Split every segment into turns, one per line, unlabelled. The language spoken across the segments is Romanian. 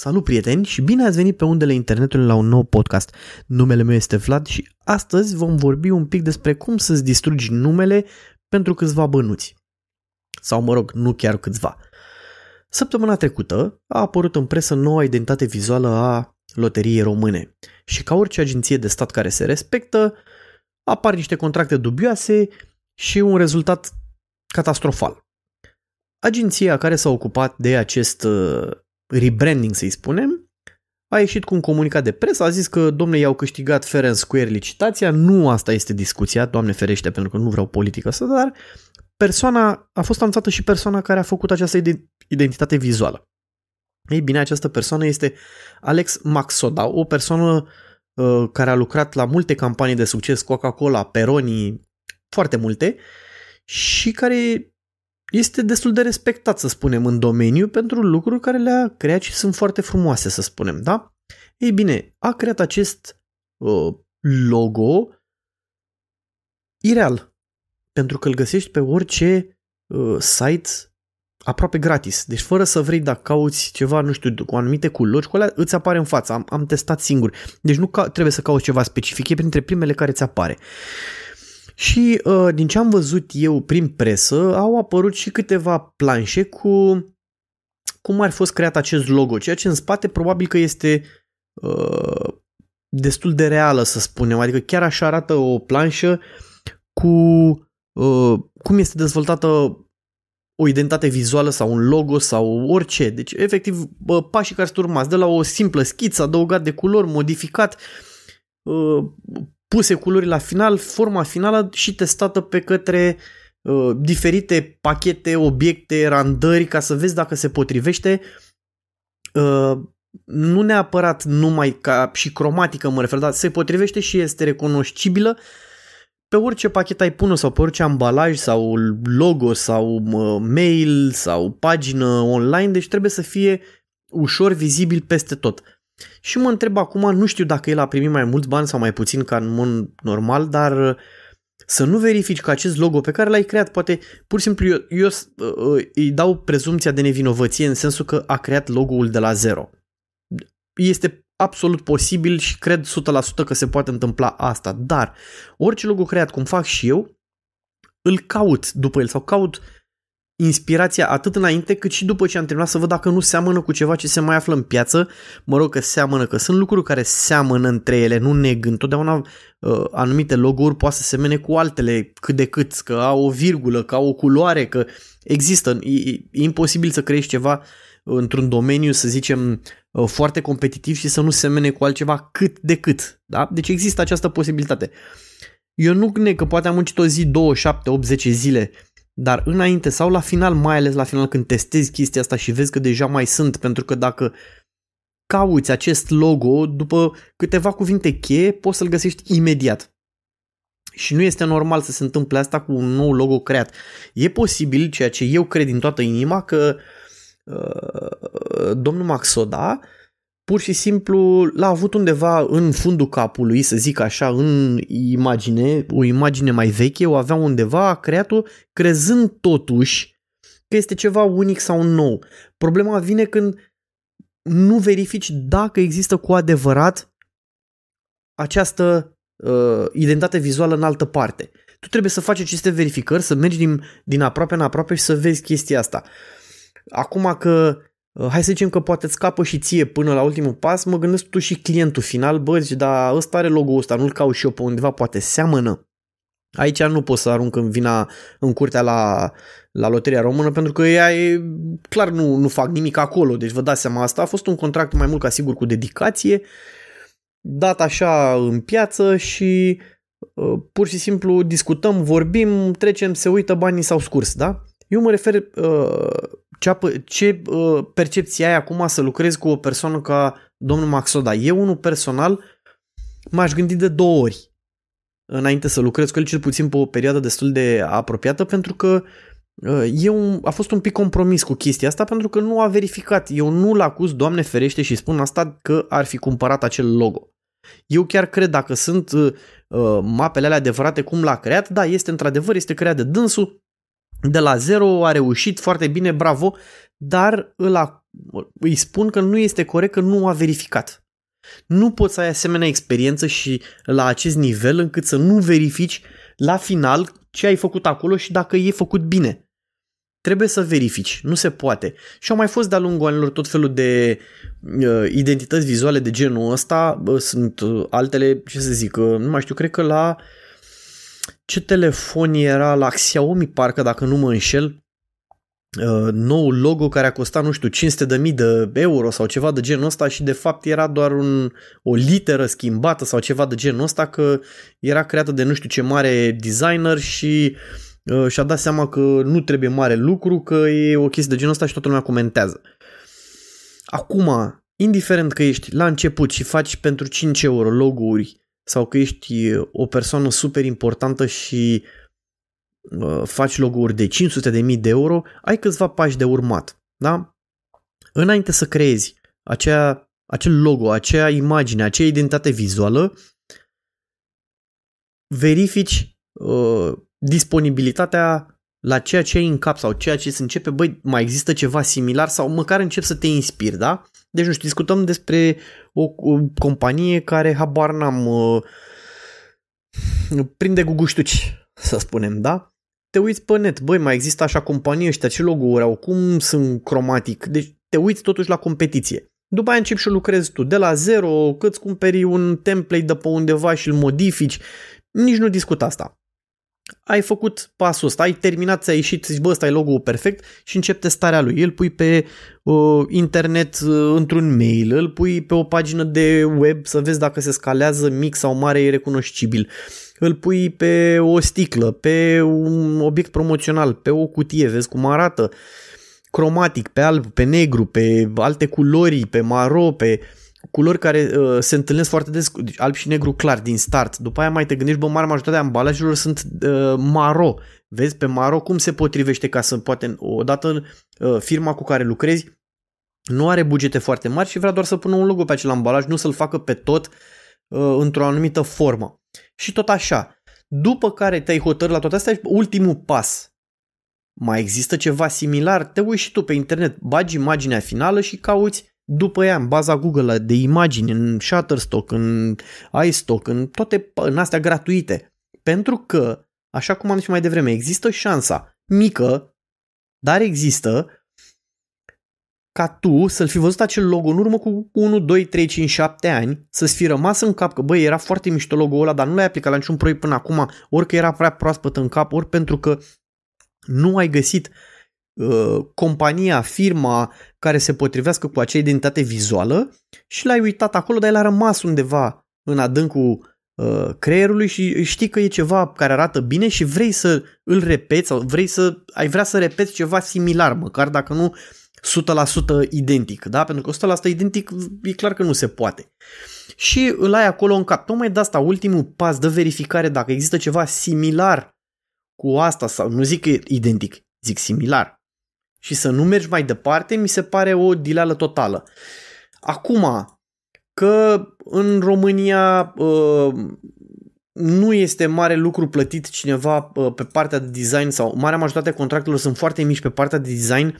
Salut prieteni și bine ați venit pe undele internetului la un nou podcast. Numele meu este Vlad și astăzi vom vorbi un pic despre cum să-ți distrugi numele pentru câțiva bănuți. Sau mă rog, nu chiar câțiva. Săptămâna trecută a apărut în presă noua identitate vizuală a loteriei române și ca orice agenție de stat care se respectă, apar niște contracte dubioase și un rezultat catastrofal. Agenția care s-a ocupat de acest uh, rebranding, să-i spunem, a ieșit cu un comunicat de presă, a zis că, domnule, i-au câștigat fair and square licitația, nu asta este discuția, doamne ferește, pentru că nu vreau politică să, dar persoana, a fost anunțată și persoana care a făcut această identitate vizuală. Ei bine, această persoană este Alex Maxoda, o persoană uh, care a lucrat la multe campanii de succes, Coca-Cola, Peroni, foarte multe, și care este destul de respectat, să spunem, în domeniu pentru lucruri care le-a creat și sunt foarte frumoase, să spunem, da? Ei bine, a creat acest uh, logo ireal, pentru că îl găsești pe orice uh, site aproape gratis. Deci fără să vrei, dacă cauți ceva, nu știu, cu anumite culori, cu alea îți apare în față. Am, am testat singur. Deci nu ca, trebuie să cauți ceva specific, e printre primele care ți apare. Și uh, din ce am văzut eu prin presă, au apărut și câteva planșe cu cum ar fost creat acest logo, ceea ce în spate probabil că este uh, destul de reală, să spunem. Adică chiar așa arată o planșă cu uh, cum este dezvoltată o identitate vizuală sau un logo sau orice. Deci, efectiv, bă, pașii care sunt urmați, de la o simplă schiță, adăugat de culori, modificat, uh, puse culori la final, forma finală și testată pe către uh, diferite pachete, obiecte, randări ca să vezi dacă se potrivește. Uh, nu neapărat numai ca și cromatică mă refer, dar se potrivește și este recunoscibilă pe orice pachet ai pune sau pe orice ambalaj sau logo sau uh, mail sau pagină online, deci trebuie să fie ușor vizibil peste tot. Și mă întreb acum, nu știu dacă el a primit mai mulți bani sau mai puțin ca în mod normal, dar uh, să nu verifici că acest logo pe care l-ai creat, poate pur și simplu eu, eu uh, îi dau prezumția de nevinovăție în sensul că a creat logo-ul de la zero. Este absolut posibil și cred 100% că se poate întâmpla asta, dar orice logo creat, cum fac și eu, îl caut după el sau caut uh, inspirația atât înainte cât și după ce am terminat să văd dacă nu seamănă cu ceva ce se mai află în piață. Mă rog că seamănă, că sunt lucruri care seamănă între ele, nu neg. Întotdeauna uh, anumite logo-uri poate să semene cu altele cât de cât, că au o virgulă, că au o culoare, că există. E, e imposibil să creezi ceva într-un domeniu, să zicem, uh, foarte competitiv și să nu semene cu altceva cât de cât. Da? Deci există această posibilitate. Eu nu neg că poate am muncit o zi, două, șapte, 8, 10 zile dar înainte sau la final, mai ales la final când testezi chestia asta și vezi că deja mai sunt, pentru că dacă cauți acest logo, după câteva cuvinte cheie, poți să-l găsești imediat. Și nu este normal să se întâmple asta cu un nou logo creat. E posibil, ceea ce eu cred din toată inima, că uh, domnul Maxoda pur și simplu l-a avut undeva în fundul capului, să zic așa, în imagine, o imagine mai veche, o avea undeva, a creat-o crezând totuși că este ceva unic sau nou. Problema vine când nu verifici dacă există cu adevărat această uh, identitate vizuală în altă parte. Tu trebuie să faci aceste verificări, să mergi din, din aproape în aproape și să vezi chestia asta. Acum că Uh, hai să zicem că poate îți scapă și ție până la ultimul pas, mă gândesc tu și clientul final, bă, zici, dar ăsta are logo-ul ăsta, nu-l caut și eu pe undeva, poate seamănă. Aici nu pot să arunc în vina în curtea la, la Loteria Română pentru că ea e, clar nu, nu fac nimic acolo, deci vă dați seama asta. A fost un contract mai mult ca sigur cu dedicație, dat așa în piață și uh, pur și simplu discutăm, vorbim, trecem, se uită, banii s-au scurs, da? Eu mă refer uh, ce, ce uh, percepție ai acum să lucrezi cu o persoană ca domnul Maxoda. Eu, unul personal, m-aș gândi de două ori înainte să lucrez cu el, cel puțin pe o perioadă destul de apropiată, pentru că uh, eu a fost un pic compromis cu chestia asta pentru că nu a verificat. Eu nu-l acuz, Doamne ferește, și spun asta că ar fi cumpărat acel logo. Eu chiar cred dacă sunt uh, mapele alea adevărate cum l-a creat, da, este într-adevăr, este creat de dânsul, de la zero, a reușit foarte bine, bravo, dar îl, îi spun că nu este corect, că nu a verificat. Nu poți să ai asemenea experiență și la acest nivel încât să nu verifici la final ce ai făcut acolo și dacă e făcut bine. Trebuie să verifici, nu se poate. Și au mai fost de-a lungul anilor tot felul de uh, identități vizuale de genul ăsta. Uh, sunt uh, altele, ce să zic, uh, nu mai știu, cred că la ce telefon era, la Xiaomi parcă, dacă nu mă înșel, uh, nou logo care a costat, nu știu, 500.000 de euro sau ceva de genul ăsta și de fapt era doar un, o literă schimbată sau ceva de genul ăsta că era creată de nu știu ce mare designer și uh, și-a dat seama că nu trebuie mare lucru, că e o chestie de genul ăsta și toată lumea comentează. Acum, indiferent că ești la început și faci pentru 5 euro logo-uri sau că ești o persoană super importantă și uh, faci logo-uri de 500 de mii de euro, ai câțiva pași de urmat. Da? Înainte să creezi acea, acel logo, acea imagine, acea identitate vizuală, verifici uh, disponibilitatea la ceea ce ai în cap sau ceea ce se începe, băi, mai există ceva similar sau măcar încep să te inspiri, da? Deci, nu știu, discutăm despre o, o companie care, habar n-am, uh, prinde cu guștuci, să spunem, da? Te uiți pe net, băi, mai există așa companie ăștia, ce logo-uri au, cum sunt cromatic, deci te uiți totuși la competiție. După aia începi și lucrezi tu, de la zero, cât cumperi un template de pe undeva și îl modifici, nici nu discut asta ai făcut pasul ăsta, ai terminat, ți-a ieșit, zici, bă, ăsta e logo perfect și începe testarea lui. Îl pui pe uh, internet uh, într-un mail, îl pui pe o pagină de web să vezi dacă se scalează mic sau mare, e recunoscibil. Îl pui pe o sticlă, pe un obiect promoțional, pe o cutie, vezi cum arată, cromatic, pe alb, pe negru, pe alte culori, pe maro, pe culori care uh, se întâlnesc foarte des, deci alb și negru clar din start. După aia mai te gândești, bă, mare majoritatea ambalajelor sunt uh, maro. Vezi pe maro cum se potrivește ca să poate, odată uh, firma cu care lucrezi nu are bugete foarte mari și vrea doar să pună un logo pe acel ambalaj, nu să-l facă pe tot uh, într-o anumită formă. Și tot așa. După care te-ai hotărât la toate astea, ultimul pas. Mai există ceva similar? Te uiți și tu pe internet, bagi imaginea finală și cauți după ea, în baza Google de imagini, în Shutterstock, în iStock, în toate în astea gratuite. Pentru că, așa cum am zis mai devreme, există șansa mică, dar există ca tu să-l fi văzut acel logo în urmă cu 1, 2, 3, 5, 7 ani, să-ți fi rămas în cap că, băi, era foarte mișto logo-ul ăla, dar nu l-ai aplicat la niciun proiect până acum, ori că era prea proaspăt în cap, ori pentru că nu ai găsit uh, compania, firma, care se potrivească cu acea identitate vizuală și l-ai uitat acolo, dar el a rămas undeva în adâncul uh, creierului și știi că e ceva care arată bine și vrei să îl repeți sau vrei să ai vrea să repeți ceva similar, măcar dacă nu 100% identic, da? Pentru că 100% identic e clar că nu se poate. Și îl ai acolo în cap. Tocmai de asta, ultimul pas de verificare dacă există ceva similar cu asta sau nu zic că e identic, zic similar și să nu mergi mai departe, mi se pare o dileală totală. Acum, că în România uh, nu este mare lucru plătit cineva uh, pe partea de design sau marea majoritate contractelor sunt foarte mici pe partea de design,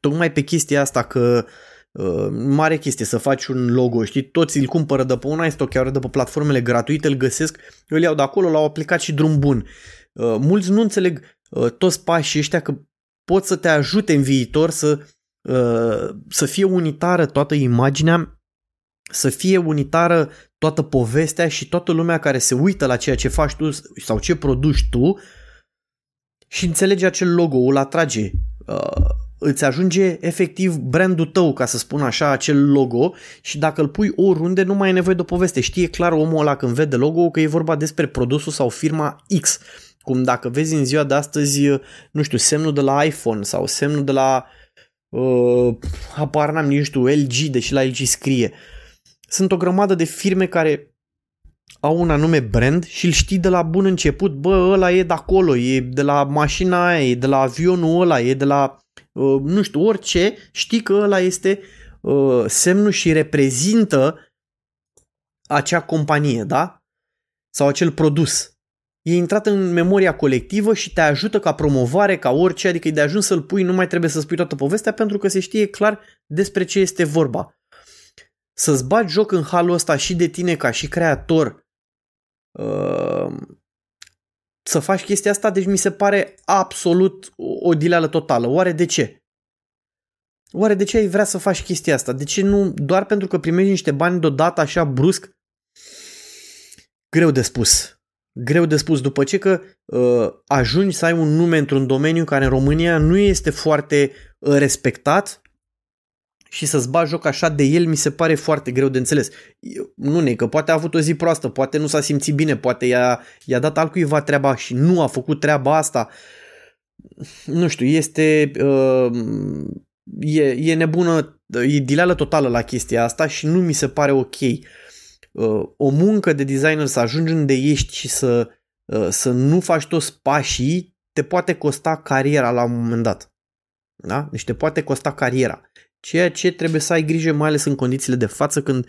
tocmai pe chestia asta că uh, mare chestie să faci un logo, știi, toți îl cumpără de pe un iStock, chiar de pe platformele gratuite, îl găsesc, îl iau de acolo, l-au aplicat și drum bun. Uh, mulți nu înțeleg uh, toți pașii ăștia că pot să te ajute în viitor să, uh, să fie unitară toată imaginea, să fie unitară toată povestea și toată lumea care se uită la ceea ce faci tu sau ce produci tu și înțelege acel logo, îl atrage, uh, îți ajunge efectiv brandul tău, ca să spun așa, acel logo și dacă îl pui oriunde nu mai e nevoie de o poveste. Știe clar omul ăla când vede logo că e vorba despre produsul sau firma X cum dacă vezi în ziua de astăzi, nu știu, semnul de la iPhone sau semnul de la uh, apar n-am nici știu, LG, deși la LG scrie. Sunt o grămadă de firme care au un anume brand și îl știi de la bun început, bă, ăla e de acolo, e de la mașina aia, e de la avionul ăla, e de la, uh, nu știu, orice, știi că ăla este uh, semnul și reprezintă acea companie, da? Sau acel produs. E intrat în memoria colectivă și te ajută ca promovare, ca orice, adică e de ajuns să-l pui, nu mai trebuie să spui toată povestea pentru că se știe clar despre ce este vorba. Să-ți bagi joc în halul ăsta și de tine ca și creator, uh, să faci chestia asta, deci mi se pare absolut o dileală totală. Oare de ce? Oare de ce ai vrea să faci chestia asta? De ce nu doar pentru că primești niște bani deodată așa brusc? Greu de spus. Greu de spus după ce că uh, ajungi să ai un nume într-un domeniu care în România nu este foarte uh, respectat și să-ți bagi joc așa de el mi se pare foarte greu de înțeles. Nu ne, că poate a avut o zi proastă, poate nu s-a simțit bine, poate i-a, i-a dat altcuiva treaba și nu a făcut treaba asta. Nu știu, este... Uh, e, e nebună, e dileală totală la chestia asta și nu mi se pare ok. Uh, o muncă de designer să ajungi unde ești și să, uh, să nu faci toți pașii, te poate costa cariera la un moment dat. Da? Deci te poate costa cariera. Ceea ce trebuie să ai grijă, mai ales în condițiile de față, când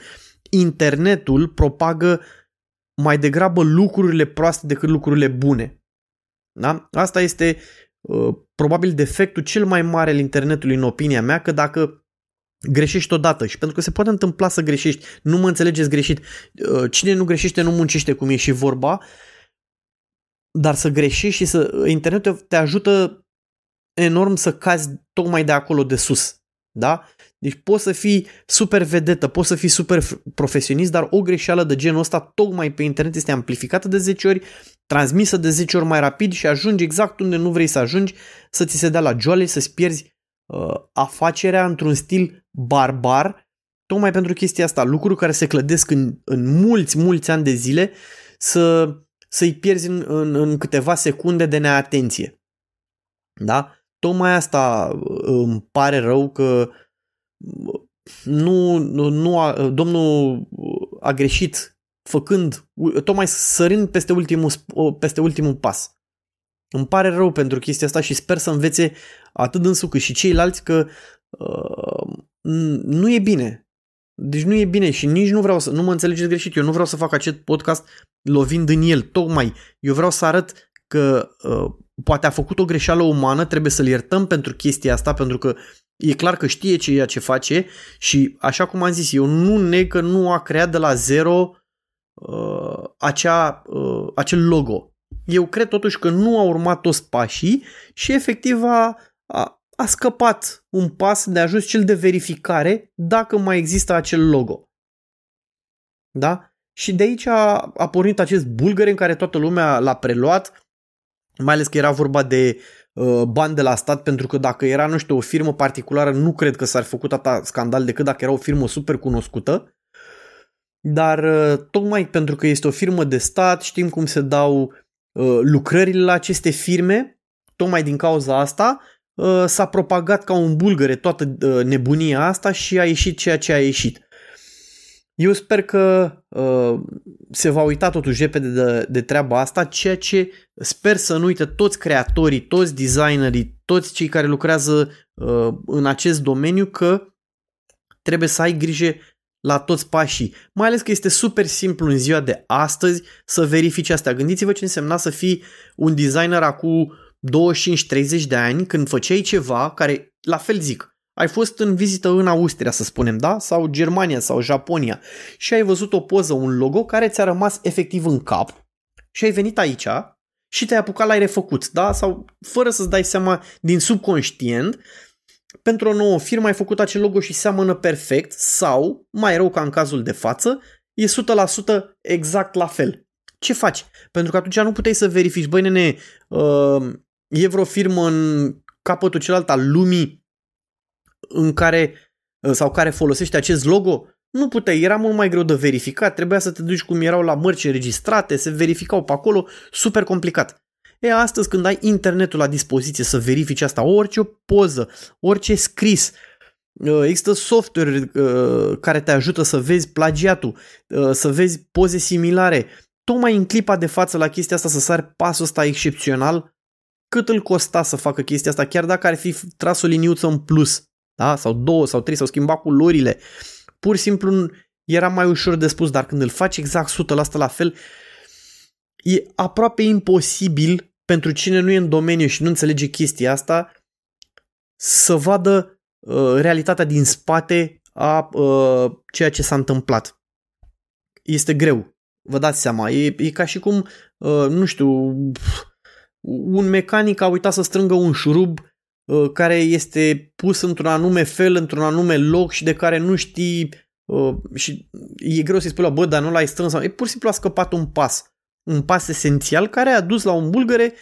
internetul propagă mai degrabă lucrurile proaste decât lucrurile bune. Da? Asta este uh, probabil defectul cel mai mare al internetului în opinia mea, că dacă greșești odată și pentru că se poate întâmpla să greșești, nu mă înțelegeți greșit, uh, cine nu greșește nu muncește cum e și vorba, dar să greșești și să internetul te ajută enorm să cazi tocmai de acolo de sus. Da? Deci poți să fii super vedetă, poți să fii super profesionist, dar o greșeală de genul ăsta tocmai pe internet este amplificată de 10 ori, transmisă de 10 ori mai rapid și ajungi exact unde nu vrei să ajungi, să ți se dea la joale, să-ți pierzi uh, afacerea într-un stil barbar, tocmai pentru chestia asta, lucruri care se clădesc în, în mulți, mulți ani de zile, să, să-i pierzi în, în, în câteva secunde de neatenție. Da? Tocmai asta uh, îmi pare rău că nu, nu, nu a, domnul a greșit făcând, tocmai sărind peste ultimul, peste ultimul pas. Îmi pare rău pentru chestia asta și sper să învețe atât dânsul cât și ceilalți că uh, nu e bine. Deci nu e bine și nici nu vreau să, nu mă înțelegeți greșit, eu nu vreau să fac acest podcast lovind în el, tocmai. Eu vreau să arăt că uh, poate a făcut o greșeală umană, trebuie să-l iertăm pentru chestia asta, pentru că e clar că știe ceea ce face și, așa cum am zis, eu nu neg că nu a creat de la zero uh, acea, uh, acel logo. Eu cred totuși că nu a urmat toți pașii și efectiv a, a, a scăpat un pas de ajuns cel de verificare dacă mai există acel logo. Da? Și de aici a, a pornit acest bulgăre în care toată lumea l-a preluat, mai ales că era vorba de uh, bani de la stat, pentru că dacă era, nu știu, o firmă particulară, nu cred că s-ar făcut atâta scandal decât dacă era o firmă super cunoscută. Dar uh, tocmai pentru că este o firmă de stat, știm cum se dau uh, lucrările la aceste firme, tocmai din cauza asta, uh, s-a propagat ca un bulgăre toată uh, nebunia asta și a ieșit ceea ce a ieșit. Eu sper că uh, se va uita totuși repede de, de treaba asta, ceea ce sper să nu uite toți creatorii, toți designerii, toți cei care lucrează uh, în acest domeniu că trebuie să ai grijă la toți pașii. Mai ales că este super simplu în ziua de astăzi să verifici asta. Gândiți-vă ce însemna să fii un designer acum 25-30 de ani când făceai ceva care, la fel zic, ai fost în vizită în Austria, să spunem, da? Sau Germania sau Japonia și ai văzut o poză, un logo care ți-a rămas efectiv în cap și ai venit aici și te-ai apucat la refăcut, da? Sau fără să-ți dai seama din subconștient, pentru o nouă firmă ai făcut acel logo și seamănă perfect sau, mai rău ca în cazul de față, e 100% exact la fel. Ce faci? Pentru că atunci nu puteai să verifici, băi nene, uh, e vreo firmă în capătul celălalt al lumii în care sau care folosește acest logo, nu puteai, era mult mai greu de verificat, trebuia să te duci cum erau la mărci înregistrate, se verificau pe acolo, super complicat. E, astăzi când ai internetul la dispoziție să verifici asta, orice poză, orice scris, uh, există software uh, care te ajută să vezi plagiatul, uh, să vezi poze similare, tocmai în clipa de față la chestia asta să sari pasul ăsta excepțional, cât îl costa să facă chestia asta, chiar dacă ar fi tras o liniuță în plus da? sau două sau trei, s-au schimbat culorile. Pur și simplu era mai ușor de spus, dar când îl faci exact 100% la fel, e aproape imposibil pentru cine nu e în domeniu și nu înțelege chestia asta să vadă uh, realitatea din spate a uh, ceea ce s-a întâmplat. Este greu, vă dați seama. E, e ca și cum, uh, nu știu, un mecanic a uitat să strângă un șurub uh, care este pus într-un anume fel, într-un anume loc și de care nu știi uh, și e greu să-i spui la bă, dar nu l-ai strâns. E pur și simplu a scăpat un pas. Un pas esențial care a dus la un bulgăre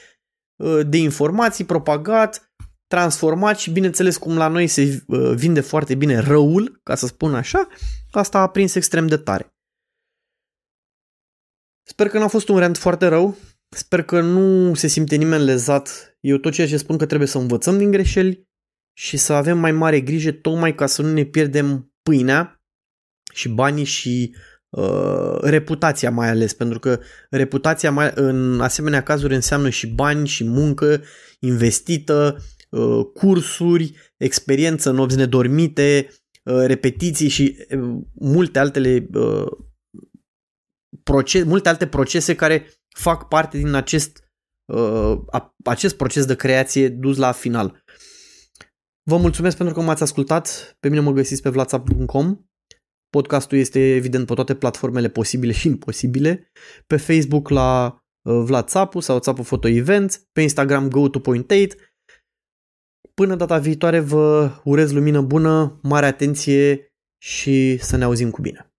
uh, de informații propagat, transformat și bineînțeles cum la noi se uh, vinde foarte bine răul, ca să spun așa, asta a prins extrem de tare. Sper că n-a fost un rent foarte rău, sper că nu se simte nimeni lezat. Eu tot ceea ce spun că trebuie să învățăm din greșeli și să avem mai mare grijă tocmai ca să nu ne pierdem pâinea și banii și uh, reputația mai ales, pentru că reputația mai, în asemenea cazuri înseamnă și bani și muncă investită, Uh, cursuri, experiență, nopți nedormite, uh, repetiții și uh, multe altele proces, multe alte procese care fac parte din acest, acest proces de creație dus la final. Vă mulțumesc pentru că m-ați ascultat. Pe mine mă găsiți pe vlațap.com. Podcastul este evident pe toate platformele posibile și imposibile. Pe Facebook la Vlad Țapu sau Țapu Photo Events, pe Instagram go to point 8 Până data viitoare vă urez lumină bună, mare atenție și să ne auzim cu bine.